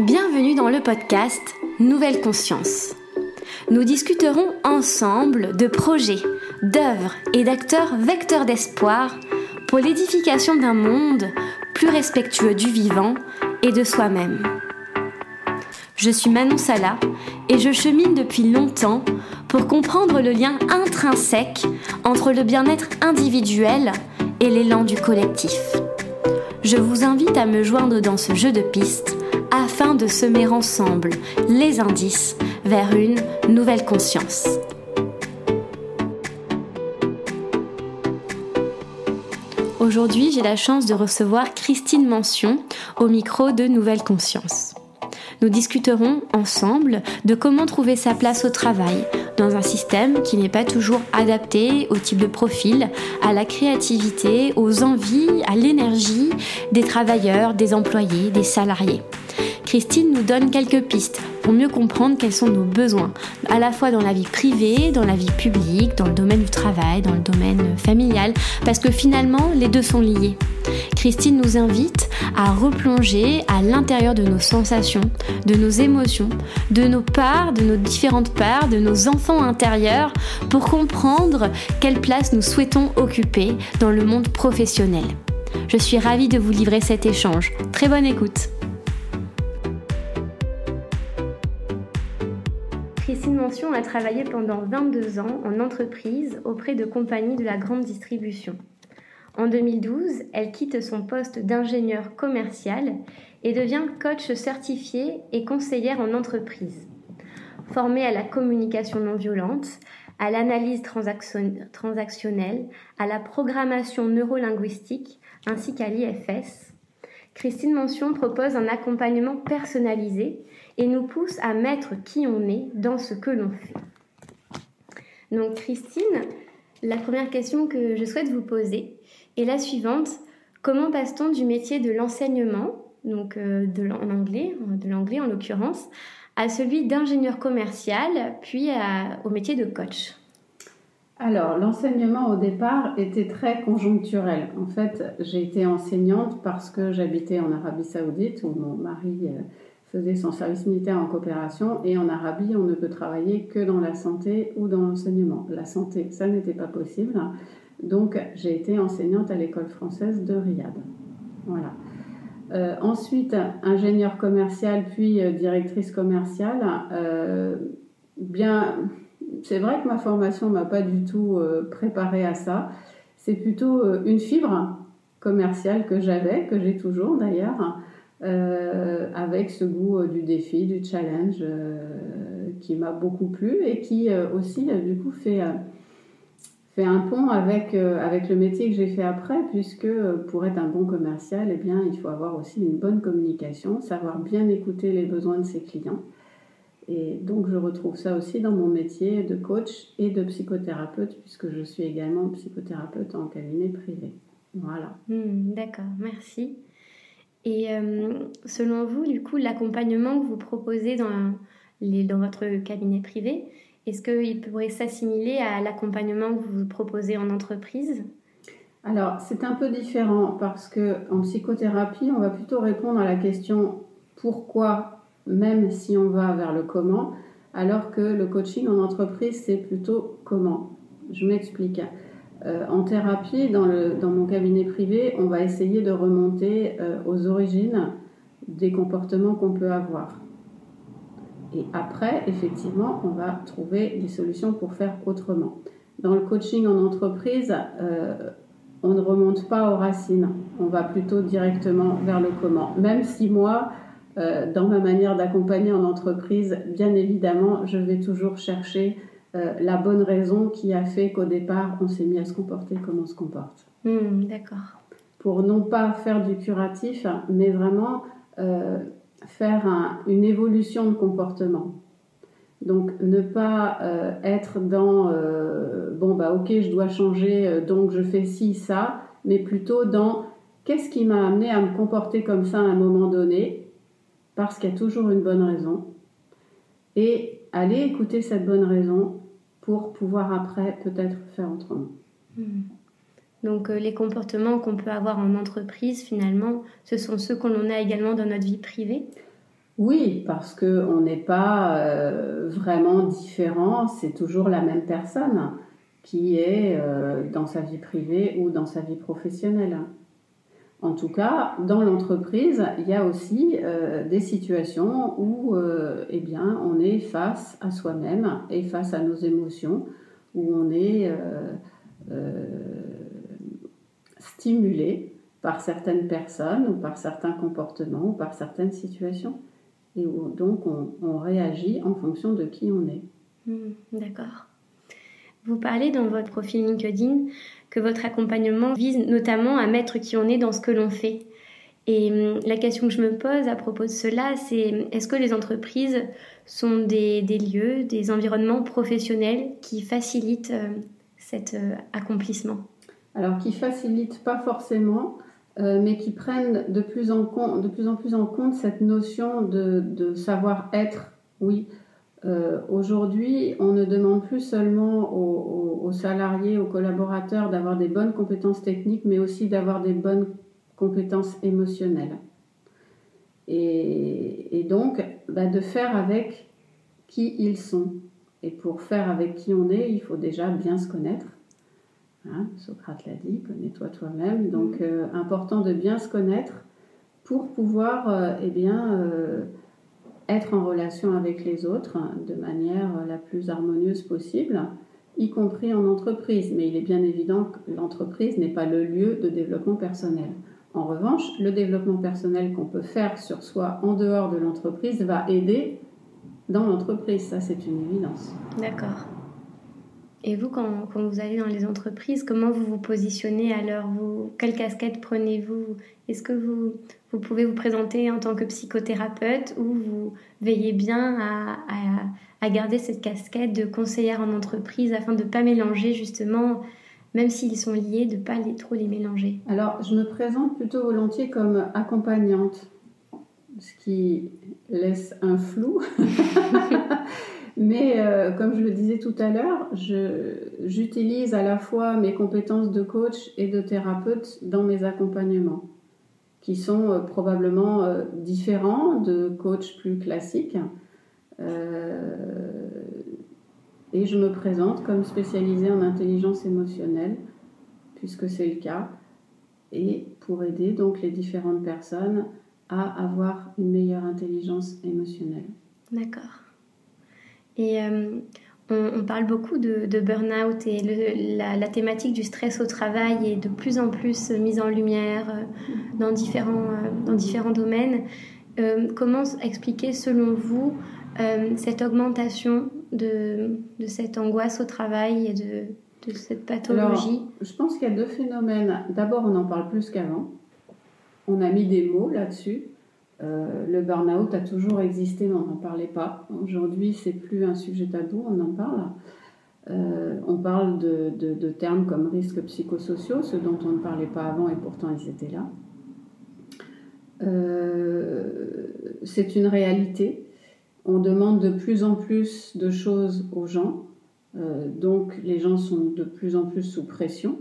Bienvenue dans le podcast Nouvelle Conscience. Nous discuterons ensemble de projets, d'œuvres et d'acteurs vecteurs d'espoir pour l'édification d'un monde plus respectueux du vivant et de soi-même. Je suis Manon Sala et je chemine depuis longtemps pour comprendre le lien intrinsèque entre le bien-être individuel et l'élan du collectif. Je vous invite à me joindre dans ce jeu de pistes afin de semer ensemble les indices vers une nouvelle conscience. Aujourd'hui, j'ai la chance de recevoir Christine Mention au micro de Nouvelle Conscience. Nous discuterons ensemble de comment trouver sa place au travail dans un système qui n'est pas toujours adapté au type de profil, à la créativité, aux envies, à l'énergie des travailleurs, des employés, des salariés. Christine nous donne quelques pistes pour mieux comprendre quels sont nos besoins, à la fois dans la vie privée, dans la vie publique, dans le domaine du travail, dans le domaine familial, parce que finalement, les deux sont liés. Christine nous invite à replonger à l'intérieur de nos sensations, de nos émotions, de nos parts, de nos différentes parts, de nos enfants intérieurs, pour comprendre quelle place nous souhaitons occuper dans le monde professionnel. Je suis ravie de vous livrer cet échange. Très bonne écoute. A travaillé pendant 22 ans en entreprise auprès de compagnies de la grande distribution. En 2012, elle quitte son poste d'ingénieur commercial et devient coach certifié et conseillère en entreprise. Formée à la communication non violente, à l'analyse transactionnelle, à la programmation neurolinguistique ainsi qu'à l'IFS, Christine Mention propose un accompagnement personnalisé et nous pousse à mettre qui on est dans ce que l'on fait. Donc Christine, la première question que je souhaite vous poser est la suivante. Comment passe-t-on du métier de l'enseignement, donc euh, de, en anglais, de l'anglais en l'occurrence, à celui d'ingénieur commercial, puis au métier de coach? Alors, l'enseignement au départ était très conjoncturel. En fait, j'ai été enseignante parce que j'habitais en Arabie Saoudite où mon mari euh, faisait son service militaire en coopération et en Arabie, on ne peut travailler que dans la santé ou dans l'enseignement. La santé, ça n'était pas possible. Donc, j'ai été enseignante à l'école française de Riyad. Voilà. Euh, ensuite, ingénieure commerciale, puis euh, directrice commerciale. Euh, bien, c'est vrai que ma formation m'a pas du tout préparée à ça. C'est plutôt une fibre commerciale que j'avais, que j'ai toujours d'ailleurs. Euh, avec ce goût euh, du défi, du challenge euh, qui m'a beaucoup plu et qui aussi du coup fait, fait un pont avec, avec le métier que j'ai fait après puisque pour être un bon commercial, eh bien, il faut avoir aussi une bonne communication, savoir bien écouter les besoins de ses clients. Et donc je retrouve ça aussi dans mon métier de coach et de psychothérapeute puisque je suis également psychothérapeute en cabinet privé. Voilà. Hmm, d'accord, merci. Et euh, selon vous, du coup, l'accompagnement que vous proposez dans, dans votre cabinet privé, est-ce qu'il pourrait s'assimiler à l'accompagnement que vous proposez en entreprise? Alors, c'est un peu différent parce que en psychothérapie, on va plutôt répondre à la question pourquoi, même si on va vers le comment, alors que le coaching en entreprise, c'est plutôt comment. Je m'explique. Euh, en thérapie, dans, mon cabinet privé, on va essayer de remonter euh, aux origines des comportements qu'on peut avoir. Et après, effectivement, on va trouver des solutions pour faire autrement. Dans le coaching en entreprise, euh, on ne remonte pas aux racines, on va plutôt directement vers le comment. Même si moi, dans ma manière d'accompagner en entreprise, bien évidemment, je vais toujours chercher euh, la bonne raison qui a fait qu'au départ, on s'est mis à se comporter comme on se comporte. Hmm, d'accord. Pour non pas faire du curatif, mais vraiment euh, faire une évolution de comportement. Donc ne pas euh, être dans bon bah ok je dois changer donc je fais ci ça, mais plutôt dans qu'est-ce qui m'a amené à me comporter comme ça à un moment donné, parce qu'il y a toujours une bonne raison, et aller écouter cette bonne raison pour pouvoir après peut-être faire autrement. Hmm. Donc euh, les comportements qu'on peut avoir en entreprise, finalement, ce sont ceux qu'on a également dans notre vie privée? Oui, parce qu'on n'est pas euh, vraiment différent, c'est toujours la même personne qui est euh, dans sa vie privée ou dans sa vie professionnelle. En tout cas, dans l'entreprise, il y a aussi euh, des situations où eh bien, on est face à soi-même et face à nos émotions, où on est stimulé par certaines personnes ou par certains comportements ou par certaines situations et donc on, réagit en fonction de qui on est. Hmm, d'accord. Vous parlez dans votre profil LinkedIn que votre accompagnement vise notamment à mettre qui on est dans ce que l'on fait. Et hmm, la question que je me pose à propos de cela, c'est est-ce que les entreprises sont des, lieux, des environnements professionnels qui facilitent euh, cet euh, accomplissement? Alors, qui facilitent pas forcément, euh, mais qui prennent de plus, en de plus en plus en compte cette notion de, savoir-être. Oui, euh, aujourd'hui, on ne demande plus seulement aux, salariés, aux collaborateurs d'avoir des bonnes compétences techniques, mais aussi d'avoir des bonnes compétences émotionnelles. Et, donc, bah, de faire avec qui ils sont. Et pour faire avec qui on est, il faut déjà bien se connaître Hein, Socrate l'a dit, connais-toi toi-même. Donc, euh, important de bien se connaître pour pouvoir euh, eh bien, euh, être en relation avec les autres de manière la plus harmonieuse possible, y compris en entreprise. Mais il est bien évident que l'entreprise n'est pas le lieu de développement personnel. En revanche, le développement personnel qu'on peut faire sur soi en dehors de l'entreprise va aider dans l'entreprise. Ça, c'est une évidence. D'accord. Et vous, quand, vous allez dans les entreprises, comment vous vous positionnez alors vous, Quelle casquette prenez-vous? Est-ce que vous, vous pouvez vous présenter en tant que psychothérapeute ou vous veillez bien à, garder cette casquette de conseillère en entreprise afin de ne pas mélanger justement, même s'ils sont liés, de ne pas trop les mélanger Alors, je me présente plutôt volontiers comme accompagnante, ce qui laisse un flou. Mais euh, comme je le disais tout à l'heure, j'utilise à la fois mes compétences de coach et de thérapeute dans mes accompagnements, qui sont euh, probablement euh, différents de coach plus classiques. et je me présente comme spécialisée en intelligence émotionnelle, puisque c'est le cas, et pour aider donc les différentes personnes à avoir une meilleure intelligence émotionnelle. D'accord. Et euh, on, parle beaucoup de, burn-out et la, thématique du stress au travail est de plus en plus mise en lumière euh, dans, différents, euh, dans différents domaines. comment expliquer selon vous cette augmentation de, cette angoisse au travail et de, de cette pathologie? Je pense qu'il y a deux phénomènes. D'abord, on en parle plus qu'avant. On a mis des mots là-dessus. Euh, le burn-out a toujours existé, mais on n'en parlait pas. Aujourd'hui, c'est plus un sujet tabou, on en parle. Euh, on parle de, termes comme risques psychosociaux, ceux dont on ne parlait pas avant et pourtant ils étaient là. Euh, c'est une réalité. On demande de plus en plus de choses aux gens, donc les gens sont de plus en plus sous pression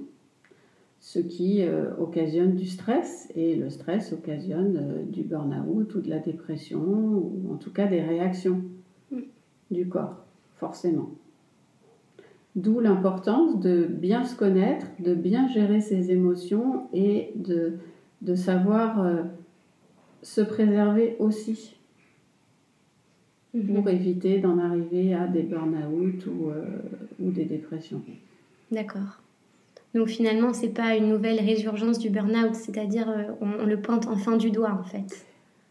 ce qui euh, occasionne du stress et le stress occasionne euh, du burn-out ou de la dépression ou en tout cas des réactions du corps, forcément. D'où l'importance de bien se connaître, de bien gérer ses émotions et de, de savoir euh, se préserver aussi mm-hmm. pour éviter d'en arriver à des burn-out ou, ou des dépressions. D'accord. Donc finalement, c'est pas une nouvelle résurgence du burn-out, c'est-à-dire euh, on, le pointe en fin du doigt en fait.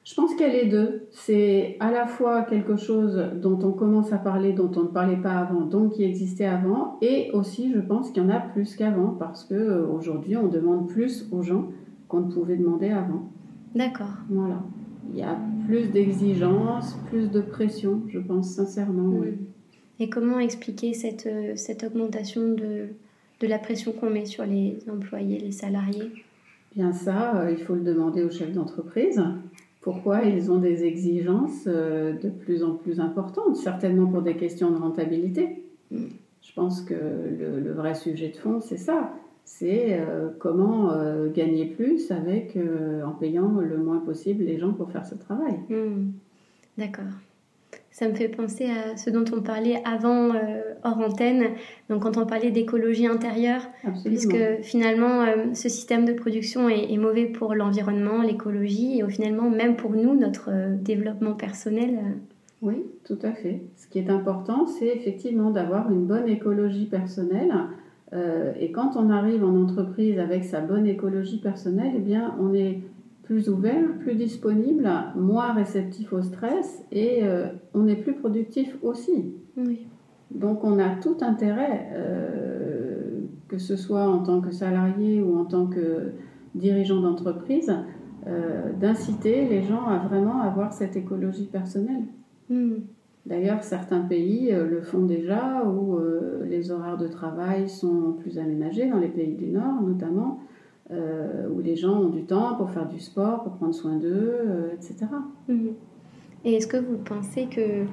Je pense a les deux. C'est à la fois quelque chose dont on commence à parler, dont on ne parlait pas avant, donc qui existait avant, et aussi je pense qu'il y en a plus qu'avant parce que euh, aujourd'hui on demande plus aux gens qu'on ne pouvait demander avant. D'accord. Voilà. Il y a plus d'exigences, plus de pression, je pense sincèrement. Et comment expliquer cette, euh, cette augmentation de, de la pression qu'on met sur les employés, les salariés? Bien ça, euh, il faut le demander aux chefs d'entreprise. Pourquoi ils ont des exigences euh, de plus en plus importantes, certainement pour des questions de rentabilité. Mm. Je pense que le, vrai sujet de fond, c'est ça. C'est euh, comment gagner plus avec en payant le moins possible les gens pour faire ce travail. Mm. D'accord. Ça me fait penser à ce dont on parlait avant hors antenne, donc quand on parlait d'écologie intérieure, puisque finalement euh, ce système de production est, mauvais pour l'environnement, l'écologie et finalement même pour nous, notre euh, développement personnel. Oui, tout à fait. Ce qui est important, c'est effectivement d'avoir une bonne écologie personnelle. et quand on arrive en entreprise avec sa bonne écologie personnelle, eh bien, on est plus ouvert, plus disponible, moins réceptif au stress et euh, on est plus productif aussi. Donc on a tout intérêt, euh, que ce soit en tant que salarié ou en tant que dirigeant d'entreprise, euh, d'inciter les gens à vraiment avoir cette écologie personnelle. Hmm. D'ailleurs, certains pays le font déjà, où les horaires de travail sont plus aménagés, dans les pays du Nord notamment. Euh, où les gens ont du temps pour faire du sport, pour prendre soin d'eux, euh, etc. Mhm. Et est-ce que vous pensez que,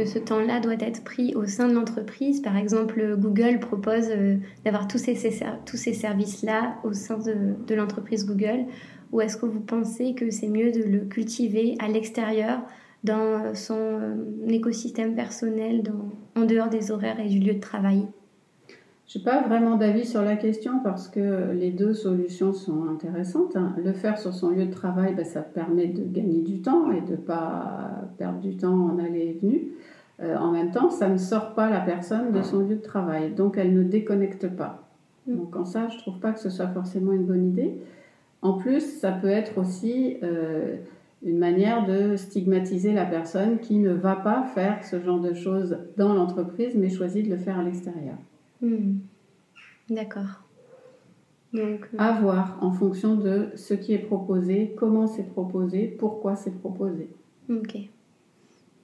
que ce temps-là doit être pris au sein de l'entreprise Par exemple, Google propose euh, d'avoir tous ces, services-là au sein de, l'entreprise Google. Ou est-ce que vous pensez que c'est mieux de le cultiver à l'extérieur, dans son écosystème personnel, en dehors des horaires et du lieu de travail? Je n'ai pas vraiment d'avis sur la question parce que les deux solutions sont intéressantes. Hein. Le faire sur son lieu de travail, ben, ça permet de gagner du temps et de ne pas perdre du temps en aller et venue. Euh, en même temps, ça ne sort pas la personne de son lieu de travail, donc elle ne déconnecte pas. Mm. Donc en ça, je ne trouve pas que ce soit forcément une bonne idée. En plus, ça peut être aussi euh, une manière de stigmatiser la personne qui ne va pas faire ce genre de choses dans l'entreprise, mais choisit de le faire à l'extérieur. Hmm. D'accord. Donc, euh, À voir en fonction de ce qui est proposé, comment c'est proposé, pourquoi c'est proposé. Ok.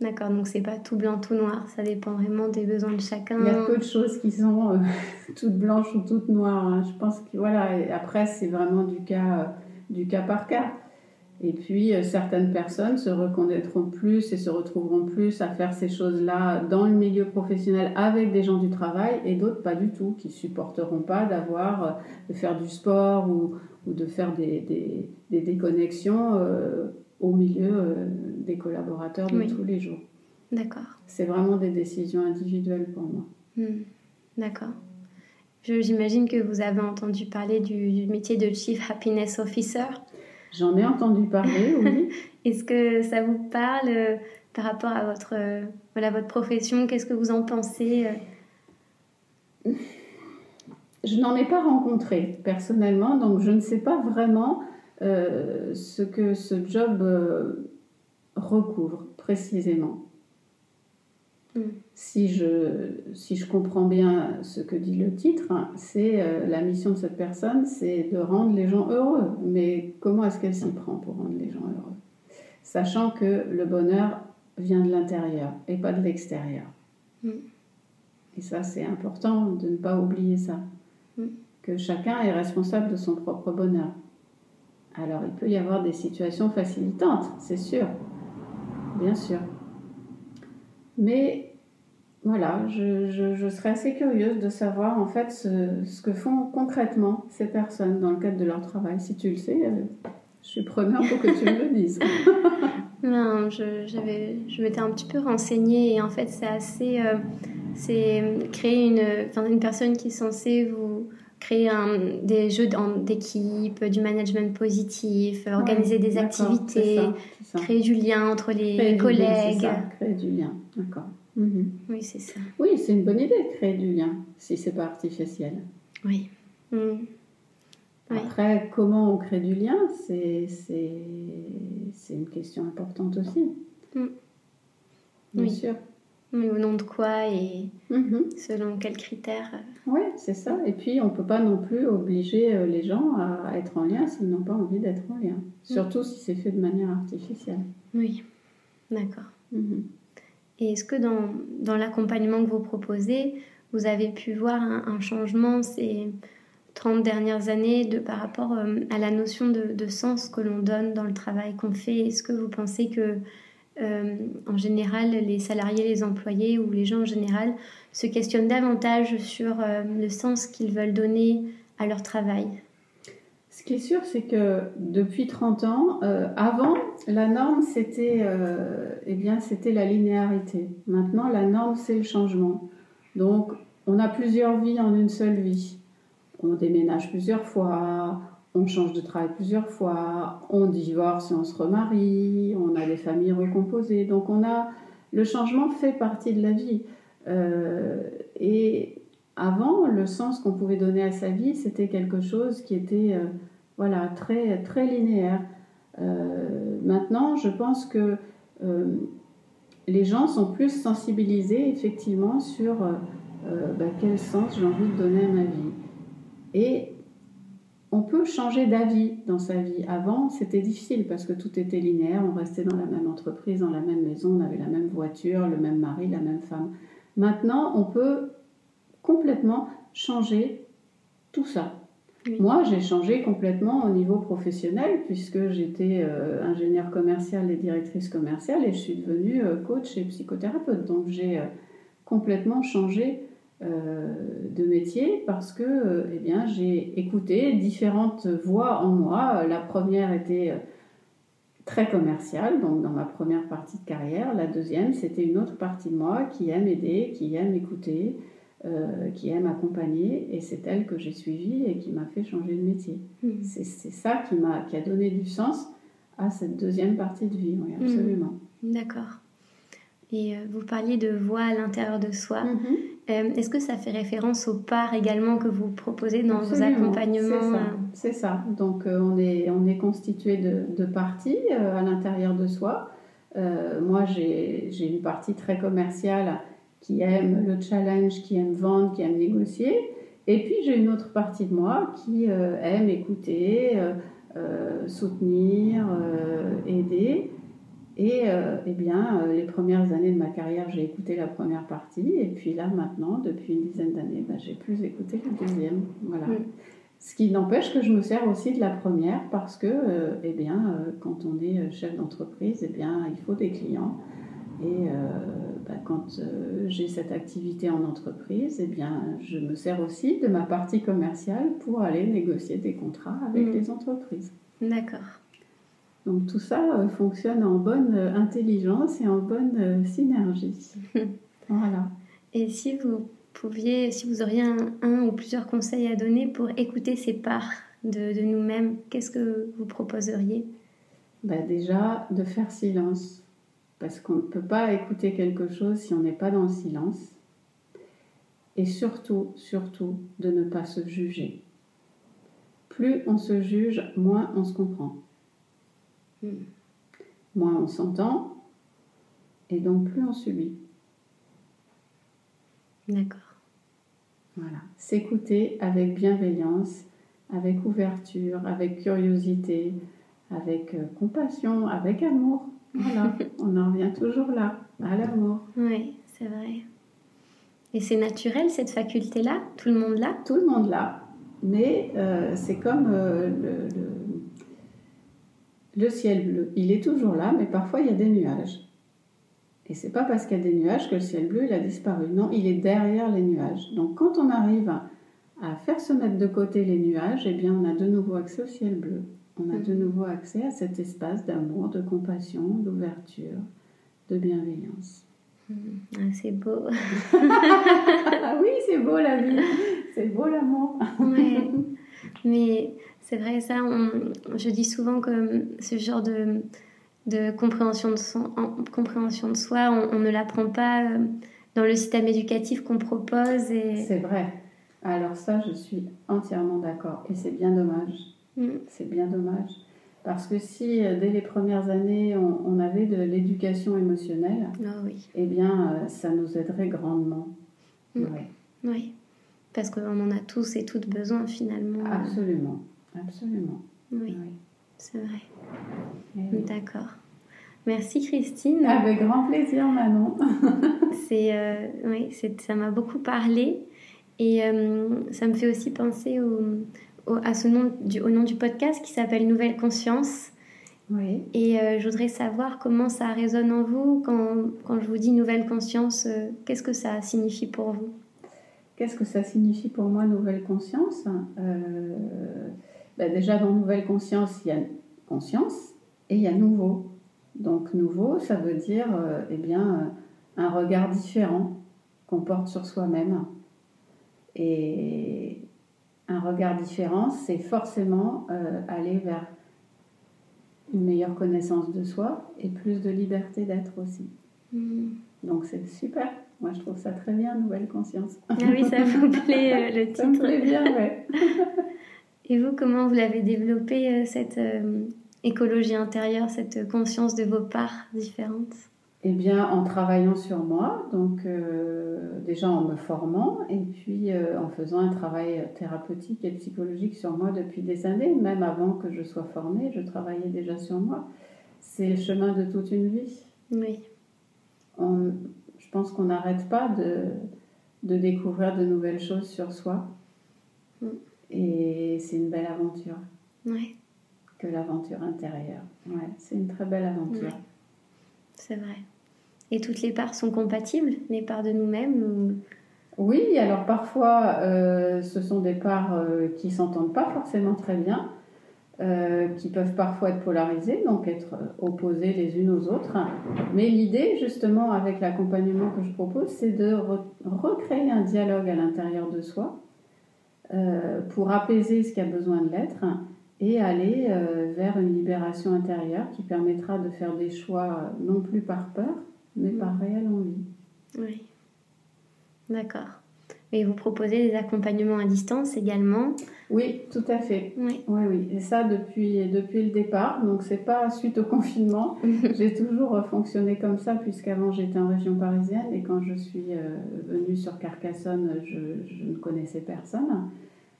D'accord, donc c'est pas tout blanc, tout noir, ça dépend vraiment des besoins de chacun. Il y a peu de choses qui sont euh, toutes blanches ou toutes noires. Hein. Je pense que voilà, et après c'est vraiment du cas, euh, du cas par cas. Et puis, euh, certaines personnes se reconnaîtront plus et se retrouveront plus à faire ces choses-là dans le milieu professionnel avec des gens du travail et d'autres pas du tout, qui supporteront pas d'avoir, euh, de faire du sport ou, ou de faire des, des, des déconnexions euh, au milieu des collaborateurs de tous les jours. D'accord. C'est vraiment des décisions individuelles pour moi. Hmm. D'accord. J'imagine que vous avez entendu parler du, du métier de Chief Happiness Officer. J'en ai entendu parler, oui. Est-ce que ça vous parle euh, par rapport à votre, euh, voilà, votre profession? Qu'est-ce que vous en pensez euh? Je n'en ai pas rencontré personnellement, donc je ne sais pas vraiment ce que ce job recouvre précisément. Mm. Si je, si je comprends bien ce que dit le titre, hein, c'est euh, la mission de cette personne, c'est de rendre les gens heureux. Mais comment est-ce qu'elle s'y prend pour rendre les gens heureux? Sachant que le bonheur vient de l'intérieur et pas de l'extérieur. Mm. Et ça, c'est important de ne pas oublier ça. Mm. Que chacun est responsable de son propre bonheur. Alors, il peut y avoir des situations facilitantes, c'est sûr. Bien sûr. Mais voilà, je, serais assez curieuse de savoir en fait ce, que font concrètement ces personnes dans le cadre de leur travail. Si tu le sais, euh, je suis preneur pour que tu me le dises. non, je, je m'étais un petit peu renseignée et en fait c'est assez... Euh, c'est créer une, une personne qui est censée vous créer un, des jeux d'équipe, du management positif, organiser des activités, créer du lien entre les collègues. créer du lien, d'accord. Mhm. Oui, c'est ça. Oui, c'est une bonne idée de créer du lien, si c'est pas artificiel. Oui. Mhm. Après, comment on crée du lien, c'est une question importante aussi. Mhm. Bien oui. sûr. Mais au nom de quoi et mhm. selon quels critères euh, Oui, c'est ça. Et puis, on ne peut pas non plus obliger euh, les gens à être en lien s'ils n'ont pas envie d'être en lien. Surtout si c'est fait de manière artificielle. Oui, d'accord. Mhm. Et est-ce que dans, dans l'accompagnement que vous proposez, vous avez pu voir un, changement ces 30 dernières années de, par rapport euh, à la notion de, de sens que l'on donne dans le travail qu'on fait? Est-ce que vous pensez que euh, en général, les salariés, les employés ou les gens en général se questionnent davantage sur euh, le sens qu'ils veulent donner à leur travail. Ce qui est sûr, c'est que depuis 30 ans, euh, avant, la norme, c'était eh c'était la linéarité. Maintenant, la norme, c'est le changement. Donc, on a plusieurs vies en une seule vie. On déménage plusieurs fois, on change de travail plusieurs fois, on divorce et on se remarie, on a des familles recomposées. Donc, on a le changement fait partie de la vie. Euh, et avant, le sens qu'on pouvait donner à sa vie, c'était quelque chose qui était euh, voilà, très, très linéaire. Euh, maintenant, je pense que les gens sont plus sensibilisés effectivement sur bah, quel sens j'ai envie de donner à ma vie. Et on peut changer d'avis dans sa vie. Avant, c'était difficile parce que tout était linéaire, on restait dans la même entreprise, dans la même maison, on avait la même voiture, le même mari, la même femme. Maintenant, on peut complètement changer tout ça. Moi, j'ai changé complètement au niveau professionnel puisque j'étais euh, ingénieure commerciale et directrice commerciale et je suis devenue euh, coach et psychothérapeute. Donc j'ai euh, complètement changé de métier parce que eh bien, j'ai écouté différentes voix en moi. La première était très commerciale, donc dans ma première partie de carrière. La deuxième, c'était une autre partie de moi qui aime aider, qui aime écouter, euh, qui aime accompagner, et c'est elle que j'ai suivie et qui m'a fait changer de métier. Hmm. C'est ça qui, a, qui a donné du sens à cette deuxième partie de vie, oui, hmm. absolument. D'accord. Et euh, vous parliez de voix à l'intérieur de soi. Mm-hmm. Euh, est-ce que ça fait référence aux parts également que vous proposez dans vos accompagnements C'est ça. Donc on, est, on est constitué de, de parties à l'intérieur de soi. moi, j'ai une partie très commerciale qui aime le challenge, qui aime vendre, qui aime négocier. Et puis j'ai une autre partie de moi qui euh, aime écouter, euh, euh, soutenir, aider. Et eh bien, les premières années de ma carrière, j'ai écouté la première partie. Et puis là, maintenant, depuis une dizaine d'années, ben, j'ai plus écouté la deuxième. Voilà. Ce qui n'empêche que je me sers aussi de la première parce que, eh bien, quand on est chef d'entreprise, eh bien, il faut des clients. Et bah, quand euh, j'ai cette activité en entreprise, eh bien, je me sers aussi de ma partie commerciale pour aller négocier des contrats avec mm. les entreprises. D'accord. Donc tout ça euh, fonctionne en bonne euh, intelligence et en bonne synergie. voilà. Et si vous pouviez, si vous auriez un, ou plusieurs conseils à donner pour écouter ces parts de, de nous-mêmes, qu'est-ce que vous proposeriez? Bah Déjà, de faire silence parce qu'on ne peut pas écouter quelque chose si on n'est pas dans le silence. Et surtout, surtout, de ne pas se juger. Plus on se juge, moins on se comprend. Moins on s'entend, et donc plus on subit. D'accord. Voilà. S'écouter avec bienveillance, avec ouverture, avec curiosité, avec euh, compassion, avec amour. Voilà, on en revient toujours là, à l'amour. Oui, c'est vrai. Et c'est naturel cette faculté-là? Tout le monde là Tout le monde là. Mais euh, c'est comme euh, le, le, ciel bleu. Il est toujours là, mais parfois il y a des nuages. Et c'est pas parce qu'il y a des nuages que le ciel bleu il a disparu. Non, il est derrière les nuages. Donc quand on arrive à, à faire se mettre de côté les nuages, eh bien on a de nouveau accès au ciel bleu on a de mm. nouveau accès à cet espace d'amour, de compassion, d'ouverture, de bienveillance. Mm. Ah, c'est beau. ah oui, c'est beau la vie. C'est beau l'amour. Mais c'est vrai, ça, je dis souvent que ce genre de, de compréhension, de son, compréhension de soi, on, ne l'apprend pas euh, dans le système éducatif qu'on propose. Et... C'est vrai. Alors ça, je suis entièrement d'accord. Et c'est bien dommage. Mm. C'est bien dommage. Parce que si euh, dès les premières années on, avait de l'éducation émotionnelle, oui. eh bien euh, ça nous aiderait grandement. Mm. Oui, parce qu'on en a tous et toutes besoin finalement. Absolument, absolument. Oui, c'est vrai. Eh D'accord. Merci Christine. Avec grand plaisir Manon. c'est euh, oui, ça m'a beaucoup parlé et ça me fait aussi penser au à ce nom du, au nom du podcast qui s'appelle Nouvelle Conscience. Oui. Et euh, je voudrais savoir comment ça résonne en vous quand, quand je vous dis Nouvelle Conscience. Euh, qu'est-ce que ça signifie pour vous? Qu'est-ce que ça signifie pour moi, Nouvelle Conscience? Euh, ben, Déjà, dans nouvelle conscience, il y a conscience et il y a nouveau. Donc, nouveau, ça veut dire euh, eh bien, un regard différent qu'on porte sur soi-même. Et un regard différent, c'est forcément euh, aller vers une meilleure connaissance de soi et plus de liberté d'être aussi. Hmm. Donc c'est super. Moi, je trouve ça très bien, Nouvelle Conscience. Ah oui, ça vous plaît euh, le titre. Ça me plaît bien, ouais. et vous, comment vous l'avez développé, euh, cette écologie intérieure, cette conscience de vos parts différentes? Eh bien, en travaillant sur moi, donc euh, déjà en me formant et puis euh, en faisant un travail thérapeutique et psychologique sur moi depuis des années, même avant que je sois formée, je travaillais déjà sur moi. C'est le chemin de toute une vie. Oui. Pense qu'on n'arrête pas de, de, découvrir de nouvelles choses sur soi. Mm. Et c'est une belle aventure. Oui. Que l'aventure intérieure. Ouais, c'est une très belle aventure. C'est vrai. Et toutes les parts sont compatibles, les parts de nous-mêmes Oui, alors parfois euh, ce sont des parts euh, qui s'entendent pas forcément très bien, euh, qui peuvent parfois être polarisées, donc être opposées les unes aux autres. Mais l'idée, justement, avec l'accompagnement que je propose, c'est de recréer un dialogue à l'intérieur de soi pour apaiser ce qui a besoin de l'être et aller vers une libération intérieure qui permettra de faire des choix non plus par peur, mais par réelle envie. Oui. D'accord. Et vous proposez des accompagnements à distance également Oui, tout à fait. Oui, oui. oui. Et ça depuis, depuis le départ. Donc, c'est pas suite au confinement. j'ai toujours fonctionné comme ça, puisqu'avant j'étais en région parisienne et quand je suis euh, venue sur Carcassonne, je, je ne connaissais personne.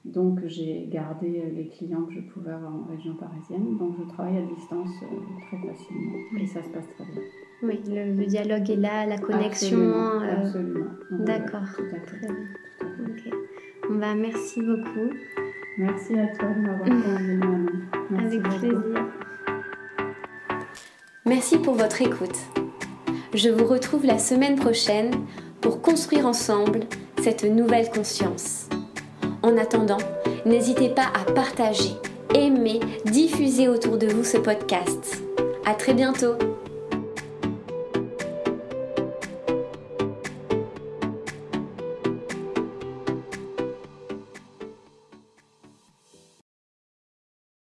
Donc j'ai gardé les clients que je pouvais avoir en région parisienne. Donc je travaille à distance euh, très facilement et ça se passe très bien. Oui, le, dialogue est là, la connexion. Absolument. Euh, d'accord. Très bien. Ok. On va merci beaucoup. Merci à toi de m'avoir convié. Avec plaisir. Merci pour votre écoute. Je vous retrouve la semaine prochaine pour construire ensemble cette nouvelle conscience. En attendant, n'hésitez pas à partager, aimer, diffuser autour de vous ce podcast. À très bientôt!